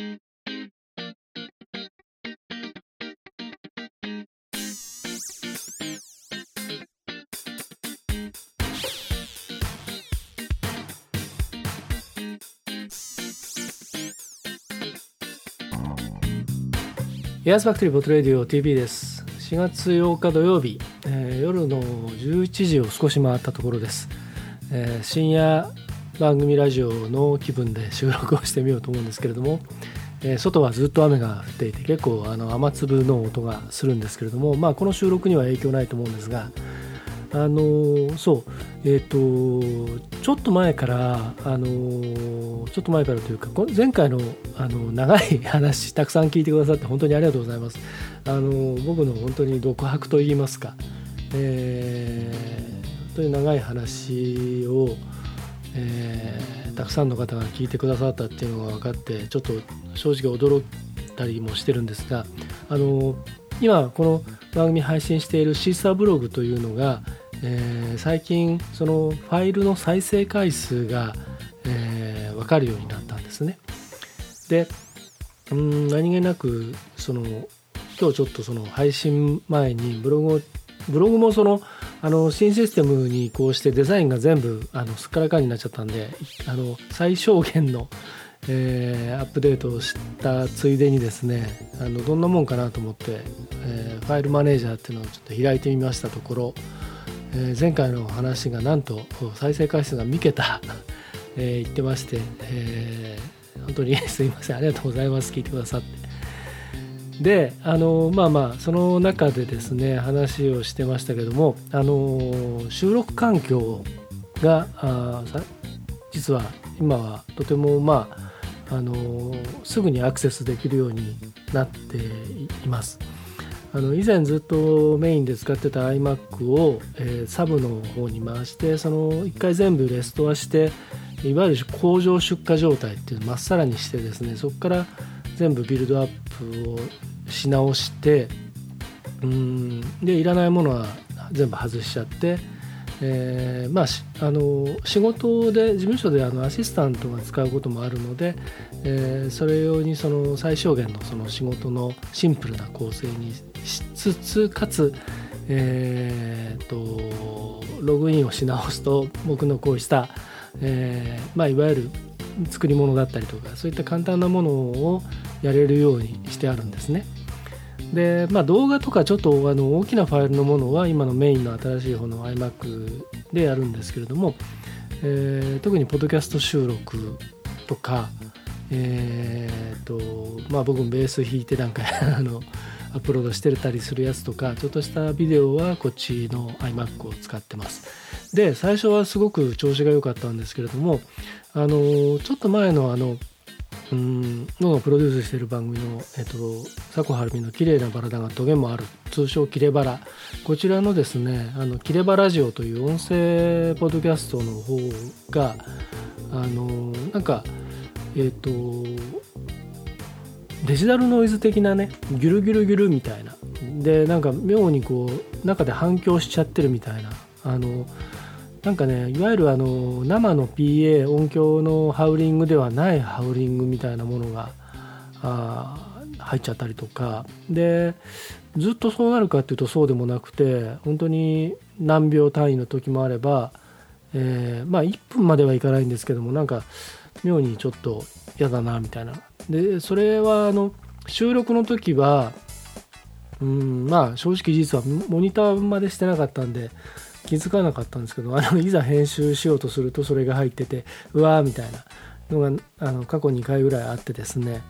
エアスファクトリーボトレディオ TV です。4月8日土曜日、えー、夜の11時を少し回ったところです、えー、深夜番組ラジオの気分で収録をしてみようと思うんですけれども、えー、外はずっと雨が降っていて結構あの雨粒の音がするんですけれども、まあ、この収録には影響ないと思うんですがあのそうえっ、ー、とちょっと前からあのちょっと前からというか前回のあの長い 話たくさん聞いてくださって本当にありがとうございます。あの僕の本当に独白といいますか、えー、本当に長い話を、えー、たくさんの方が聞いてくださったっていうのが分かってちょっと正直驚いたりもしてるんですがあの今この番組配信しているシーサーブログというのが、えー、最近そのファイルの再生回数が、えー、分かるようになったんですね。でうん何気なくその今日ちょっとその配信前にブログをブログもそのあの新システムに移行してデザインが全部あのすっからかんになっちゃったんであの最小限のえー、アップデートをしたついでにですねあのどんなもんかなと思って、えー、ファイルマネージャーっていうのをちょっと開いてみましたところ、えー、前回の話がなんと再生回数が3桁、えー、言ってまして、えー、本当に すいませんありがとうございます聞いてくださって。であのまあまあその中でですね話をしてましたけどもあの収録環境があ実は今はとてもまああのすぐにアクセスできるようになっています。あの以前ずっとメインで使ってた iMac を、えー、サブの方に回してその1回全部レストアしていわゆる工場出荷状態っていうのをまっさらにしてですねそこから全部ビルドアップをし直してうんでいらないものは全部外しちゃってえー、まあ、あの仕事で事務所であのアシスタントが使うこともあるので、えー、それ用にその最小限のその仕事のシンプルな構成にしつつかつ、えーと、ログインをし直すと僕のこうした、えーまあ、いわゆる作り物だったりとかそういった簡単なものをやれるようにしてあるんですね。で、まあ、動画とかちょっとあの大きなファイルのものは今のメインの新しい方の iMac でやるんですけれども、えー、特にポッドキャスト収録とか、えーとまあ、僕もベース弾いてなんか あのアップロードしてたりするやつとかちょっとしたビデオはこっちの iMac を使ってますで最初はすごく調子が良かったんですけれどもあのちょっと前のあのうん。のがプロデュースしている番組の、えっと、佐古晴美の「綺麗なバラだがトゲもある」通称「キレバラ」こちらのですね「あのキレバラジオ」という音声ポッドキャストの方があのなんかえっとデジタルノイズ的なねギュルギュルギュルみたいな。でなんか妙にこう中で反響しちゃってるみたいな。あのなんかねいわゆるあの生の PA 音響のハウリングではないハウリングみたいなものがあ入っちゃったりとか。でずっとそうなるかっていうとそうでもなくて本当に何秒単位の時もあれば、えー、まあ1分まではいかないんですけどもなんか妙にちょっと嫌だなみたいな。でそれはあの収録の時はうんまあ正直実はモニターまでしてなかったんで気づかなかったんですけど あのいざ編集しようとするとそれが入っててうわーみたいなのがあの過去2回ぐらいあってですね。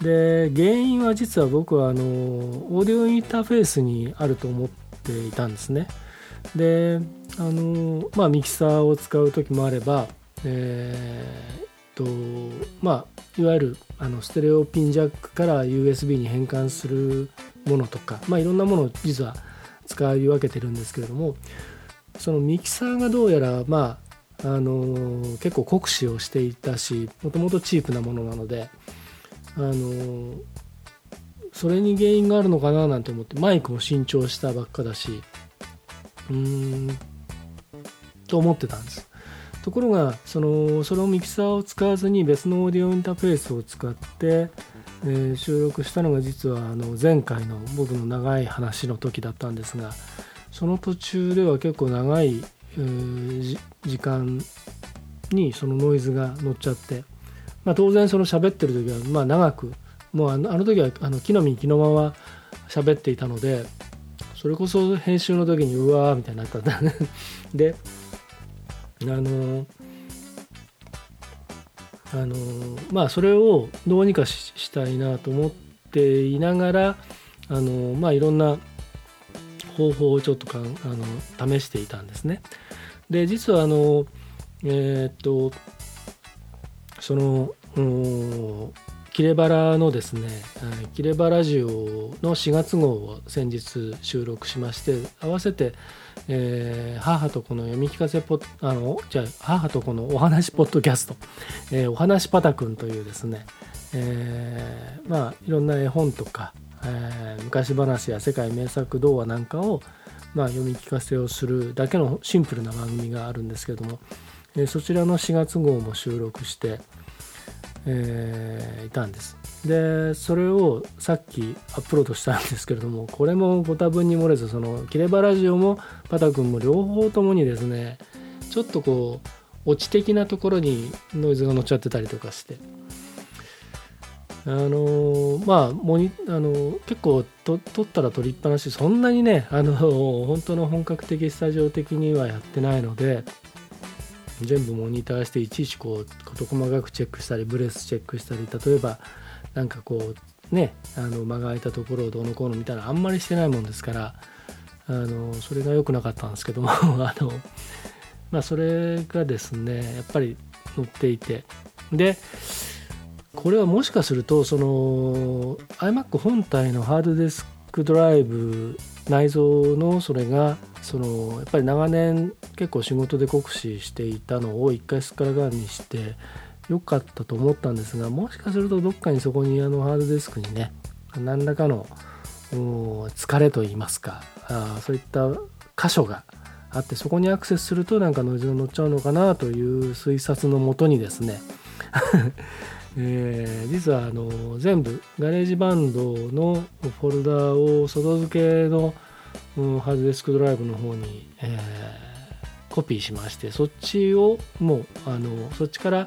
で原因は実は僕はあのオーディオインターフェースにあると思っていたんですね。であのまあミキサーを使う時もあればえー、っとまあいわゆるあのステレオピンジャックから USB に変換するものとかまあいろんなものを実は使い分けてるんですけれどもそのミキサーがどうやらまああの結構酷使をしていたしもともとチープなものなのであのそれに原因があるのかななんて思ってマイクも新調したばっかだしうーんと思ってたんです。ところがそのそれをミキサーを使わずに別のオーディオインターフェースを使って、えー、収録したのが実はあの前回の僕の長い話の時だったんですがその途中では結構長い、時間にそのノイズが乗っちゃって、まあ、当然その喋ってる時はまあ長くもうあのあの時はあの木の実木のまま喋っていたのでそれこそ編集の時にうわーみたいになったんだね。であのあのまあそれをどうにかしたいなと思っていながらあのまあいろんな方法をちょっとかあの試していたんですね。で実はあのえー、っとそのキレバラのですねキレバラジオの4月号を先日収録しまして合わせて、えー、母と子の読み聞かせポあのじゃあ母と子のお話ポッドキャスト、えー、お話パタくんというですね、えー、まあいろんな絵本とか、えー、昔話や世界名作童話なんかを、まあ、読み聞かせをするだけのシンプルな番組があるんですけども、えー、そちらの4月号も収録して、えー、いたんです。でそれをさっきアップロードしたんですけれどもこれもご多分に漏れずそのキレバラジオもパタ君も両方ともにですねちょっとこうオチ的なところにノイズが乗っちゃってたりとかしてあのまあモニあの結構と撮ったら撮りっぱなしそんなにねあの本当の本格的スタジオ的にはやってないので全部モニターしていちいちこう事細かくチェックしたりブレスチェックしたり例えばなんかこうねあの間が空いたところをどうのこうのみたいなあんまりしてないもんですからあのそれが良くなかったんですけども あのまあそれがですねやっぱり載っていて。でこれはもしかするとその iMac 本体のハードディスクドライブ内蔵のそれがそのやっぱり長年結構仕事で酷使していたのを一回すっからがんにして良かったと思ったんですがもしかするとどっかにそこにあのハードディスクにね何らかの疲れといいますかあそういった箇所があってそこにアクセスするとなんかノイズが乗っちゃうのかなという推察のもとにですねえー、実はあの全部 GarageBand のフォルダを外付けの、うん、ハードディスクドライブの方に、えー、コピーしましてそっちをもうあのそっちから、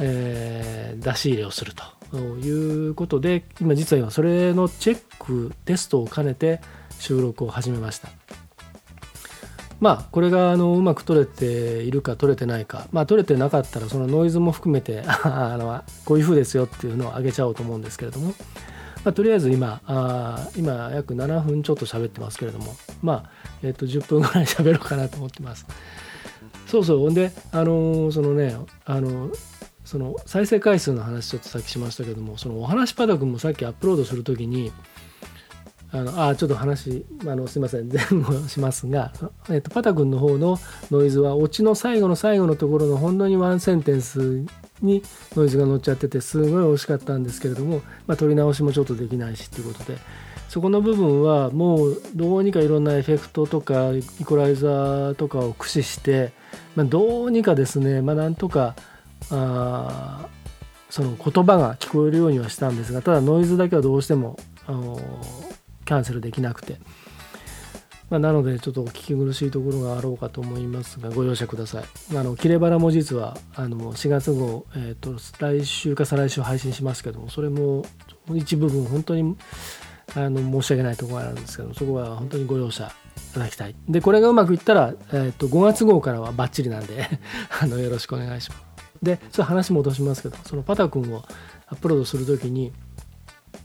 えー、出し入れをするということで今実は今それのチェックテストを兼ねて収録を始めました。まあこれがあのうまく取れているか取れてないか。まあ取れてなかったらそのノイズも含めて あのこういう風ですよっていうのを上げちゃおうと思うんですけれども、まあ、とりあえず今あ今約7分ちょっと喋ってますけれども。まあ、えっと10分ぐらい喋ろうかなと思ってます。そうそう。ほんであのそのねあのその再生回数の話ちょっとさっきしましたけどもそのお話パダ君もさっきアップロードする時にあのあちょっと話あのすいません。前後しますが、えっと、パタ君の方のノイズはオチの最後の最後のところのほんのにワンセンテンスにノイズが乗っちゃっててすごい惜しかったんですけれども、まあ、取り直しもちょっとできないしっていうことで。そこの部分はもうどうにかいろんなエフェクトとかイコライザーとかを駆使して、まあ、どうにかですね、まあ、なんとかあその言葉が聞こえるようにはしたんですがただノイズだけはどうしてもあのキャンセルできなくて、まあ、なのでちょっとお聞き苦しいところがあろうかと思いますがご容赦ください。あの切れ腹も実はあの4月号、えーと、来週か再来週配信しますけどもそれも一部分本当にあの申し訳ないところがあるんですけどそこは本当にご容赦いただきたい。でこれがうまくいったら、えーと、5月号からはバッチリなんで あのよろしくお願いします。でそれ話戻しますけどそのパタ君をアップロードするときに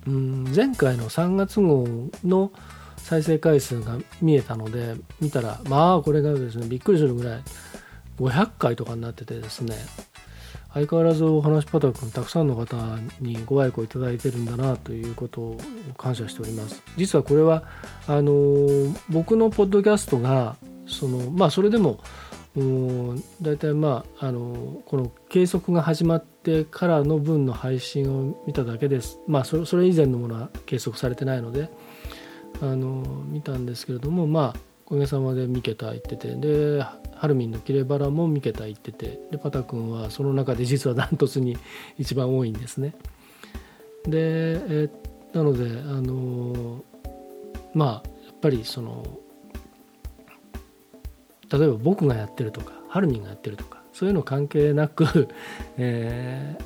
うん前回の3月号の再生回数が見えたので見たらまあこれがですねびっくりするぐらい500回とかになっててですね。相変わらずお話パタ君たくさんの方にご愛顧いただいてるんだなということを感謝しております。実はこれはあの僕のポッドキャストがそのまあそれでも大体まああのこの計測が始まってからの分の配信を見ただけですまあそれそれ以前のものは計測されてないのであの見たんですけれどもまあおかげさまで三桁行っててでハルミンの切れ腹も三桁行っててでパタ君はその中で実はダントツに一番多いんですね。で、えなのであのまあやっぱりその例えば僕がやってるとかハルミンがやってるとかそういうの関係なく、えー、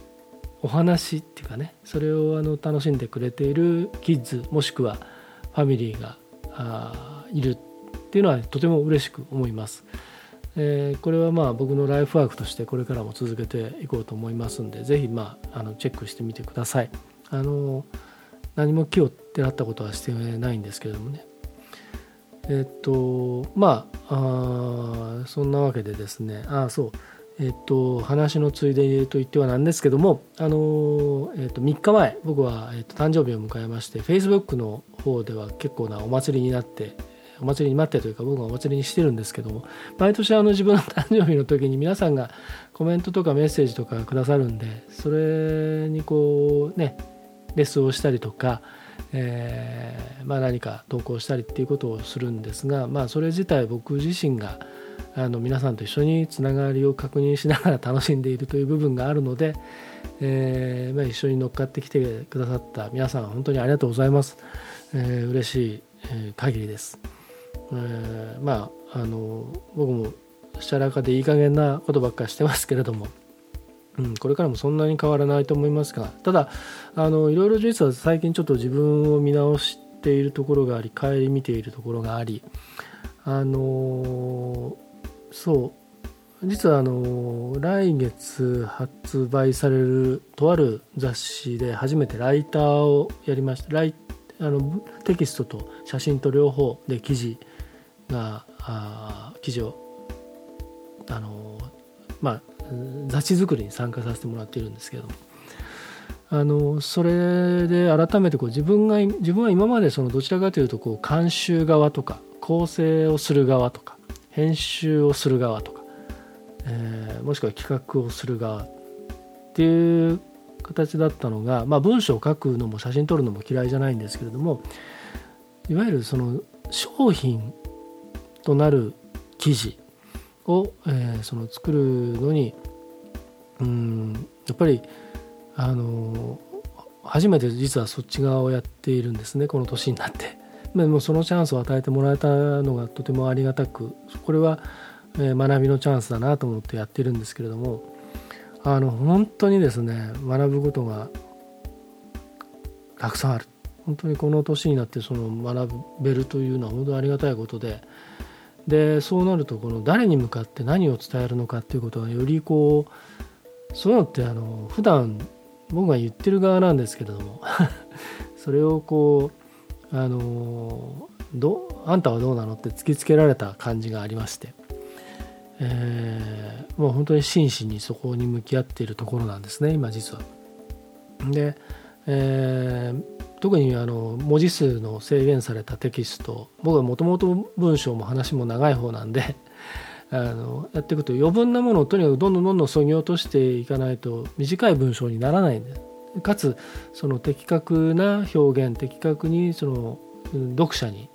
お話っていうかねそれをあの楽しんでくれているキッズもしくはファミリーがあいるっていうのはとても嬉しく思います。えー、これはまあ僕のライフワークとしてこれからも続けていこうと思いますんで是非まああのチェックしてみてください。あの何も木をってなったことはしてないんですけれどもね。えっとまあそんなわけでですね。あそう。えっと、話のついでと言ってはなんですけども、あのえっと、3日前僕は、えっと、誕生日を迎えまして Facebook の方では結構なお祭りになってお祭りに待ってというか僕がお祭りにしてるんですけども毎年あの自分の誕生日の時に皆さんがコメントとかメッセージとかくださるんでそれにこうねレスをしたりとか、えー、まあ、何か投稿したりっていうことをするんですが、まあ、それ自体僕自身があの皆さんと一緒につながりを確認しながら楽しんでいるという部分があるので、えー、まあ、一緒に乗っかってきてくださった皆さん本当にありがとうございます、えー、嬉しい、え限りです、え、まああの僕もしゃらかでいい加減なことばっかしてますけれども。うん、これからもそんなに変わらないと思いますがただあのいろいろ実は最近ちょっと自分を見直しているところがあり顧みているところがありあのそう実はあの来月発売されるとある雑誌で初めてライターをやりました。ライあのテキストと写真と両方で記事があ記事をあのまあ雑誌作りに参加させてもらっているんですけど。あのそれで改めてこう自分が自分は今までそのどちらかというとこう監修側とか構成をする側とか編集をする側とか、えー、もしくは企画をする側っていう形だったのが、まあ、文章を書くのも写真撮るのも嫌いじゃないんですけれどもいわゆるその商品となる記事を、えー、その作るのにうんやっぱりあの初めて実はそっち側をやっているんですねこの年になって。でもそのチャンスを与えてもらえたのがとてもありがたくこれは、え、学びのチャンスだなと思ってやってるんですけれどもあの本当にですね学ぶことがたくさんある本当にこの年になってその学べるというのは本当にありがたいことででそうなるとこの誰に向かって何を伝えるのかっていうことがよりこうそういうのってあの普段僕が言ってる側なんですけれども それをこうあのどあんたはどうなのって突きつけられた感じがありまして、えー、もう本当に真摯にそこに向き合っているところなんですね今実は。で、えー、特にあの文字数の制限されたテキスト僕はもともと文章も話も長い方なんで あのやっていくと余分なものをとにかくどんどんどんどんそぎ落としていかないと短い文章にならないんでかつその的確な表現的確にその読者に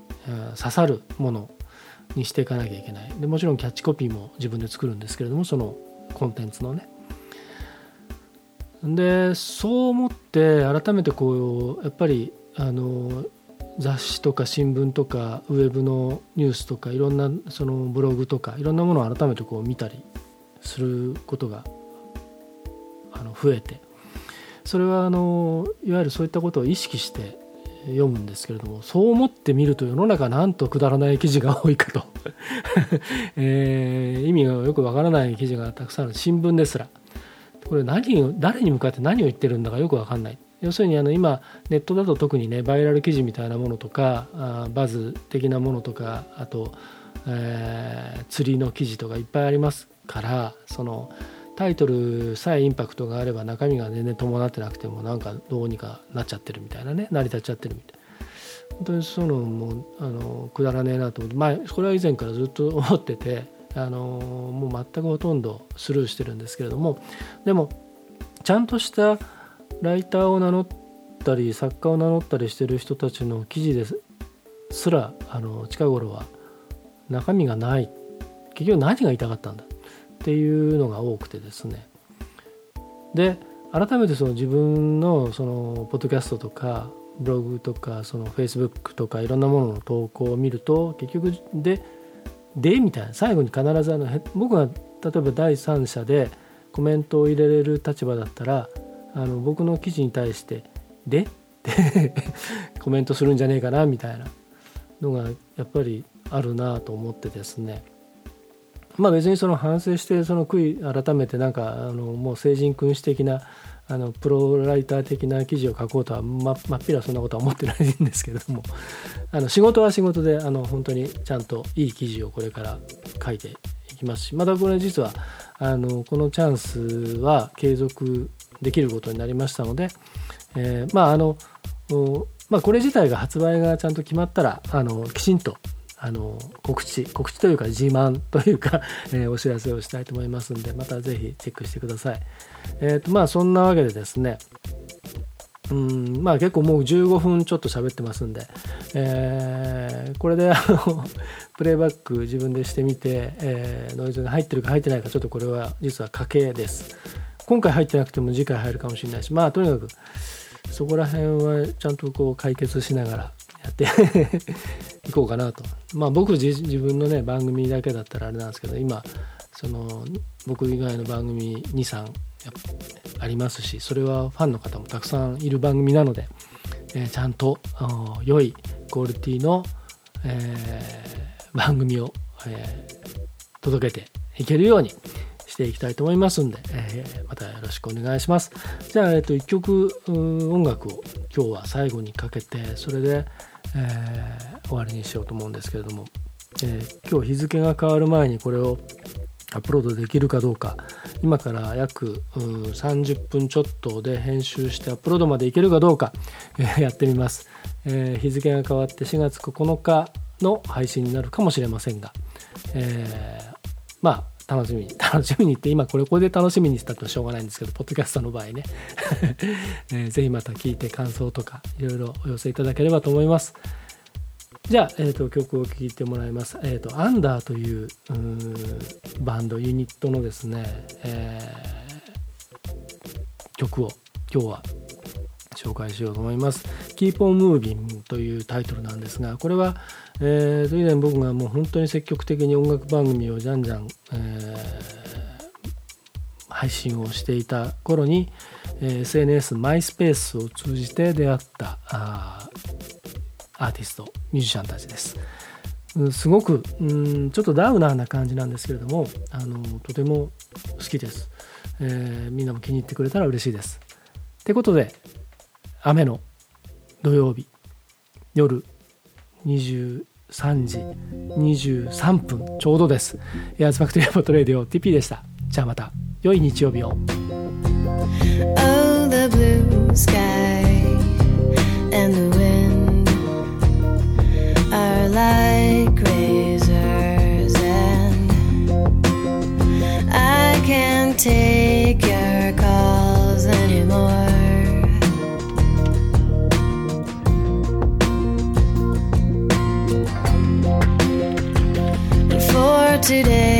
刺さるものにしていかなきゃいけない。でもちろんキャッチコピーも自分で作るんですけれどもそのコンテンツのねでそう思って改めてこうやっぱりあの雑誌とか新聞とかウェブのニュースとかいろんなそのブログとかいろんなものを改めてこう見たりすることがあの増えてそれはあのいわゆるそういったことを意識して読むんですけれどもそう思ってみると世の中なんとくだらない記事が多いかと。えー、意味がよくわからない記事がたくさんある。新聞ですら。これ何を誰に向かって何を言ってるんだかよく分かんない。要するにあの今ネットだと特にねバイラル記事みたいなものとかあバズ的なものとかあと、えー、釣りの記事とかいっぱいありますからそのタイトルさえインパクトがあれば中身が全然伴ってなくてもなんかどうにかなっちゃってるみたいなね成り立っちゃってるみたいな。本当にそういうのもあのくだらねえなと思ってまあこれは以前からずっと思っててあのもう全くほとんどスルーしてるんですけれどもでもちゃんとしたライターを名乗ったり作家を名乗ったりしてる人たちの記事ですらあの近頃は中身がない。結局何が言いたかったんだ。っていうのが多くてですね。で改めてその自分のそのポッドキャストとかブログとかそのフェイスブックとかいろんなものの投稿を見ると結局で「で」みたいな最後に必ずあの僕が例えば第三者でコメントを入れれる立場だったらあの僕の記事に対して「で?」ってコメントするんじゃねえかなみたいなのがやっぱりあるなと思ってですねまあ別にその反省してその悔い改めてなんかあのもう成人君主的なあのプロライター的な記事を書こうとはままっぴらそんなことは思ってないんですけれどもあの仕事は仕事であの本当にちゃんといい記事をこれから書いていきますしまたこれ実はあのこのチャンスは継続できることになりましたので、えー、まああのまあ、これ自体が発売がちゃんと決まったらあのきちんとあの告知告知というか自慢 というか、え、お知らせをしたいと思いますんでまたぜひチェックしてください。えーとまあそんなわけでですねうんまあ結構もう15分ちょっと喋ってますんで、えー、これであの プレイバック自分でしてみて、えー、ノイズが入ってるか入ってないかちょっとこれは実は家計です。今回入ってなくても次回入るかもしれないしまあとにかくそこら辺はちゃんとこう解決しながらやっていこうかなとまあ僕自分のね番組だけだったらあれなんですけど今その僕以外の番組23ありますしそれはファンの方もたくさんいる番組なので、えー、ちゃんと良いクオリティの、えー、番組を、えー、届けていけるようにしていきたいと思いますんで、えー、またよろしくお願いします。じゃあ、えっと、1曲音楽を今日は最後にかけてそれで、えー、終わりにしようと思うんですけれども、えー、今日日付が変わる前にこれをアップロードできるかどうか今から約30分ちょっとで編集してアップロードまでいけるかどうか、えー、やってみます、えー、日付が変わって4月9日の配信になるかもしれませんが、えー、まあ楽しみに、楽しみにって今これこれで楽しみにしたってしょうがないんですけど、ポッドキャストの場合ね、えー、ぜひまた聞いて感想とかいろいろお寄せいただければと思います。じゃあ、えーと、曲を聴いてもらいます。えっ、ー、と、アンダーというバンド、ユニットのですね、えー、曲を今日は紹介しようと思います。Keep on Moving というタイトルなんですが、これは、えー、以前僕がもう本当に積極的に音楽番組をじゃんじゃん、えー、配信をしていた頃に、えー、SNS マイスペースを通じて出会ったあアーティストミュージシャンたちです。すごくうんちょっとダウナーな感じなんですけれどもあのとても好きです、えー、みんなも気に入ってくれたら嬉しいです。ってことで雨の土曜日夜23時23分ちょうどですエアーズフクトリーボトレーディオ TP でしたじゃあまた良い日曜日を Oh the blue sky and the wind are like razors and I can't take today.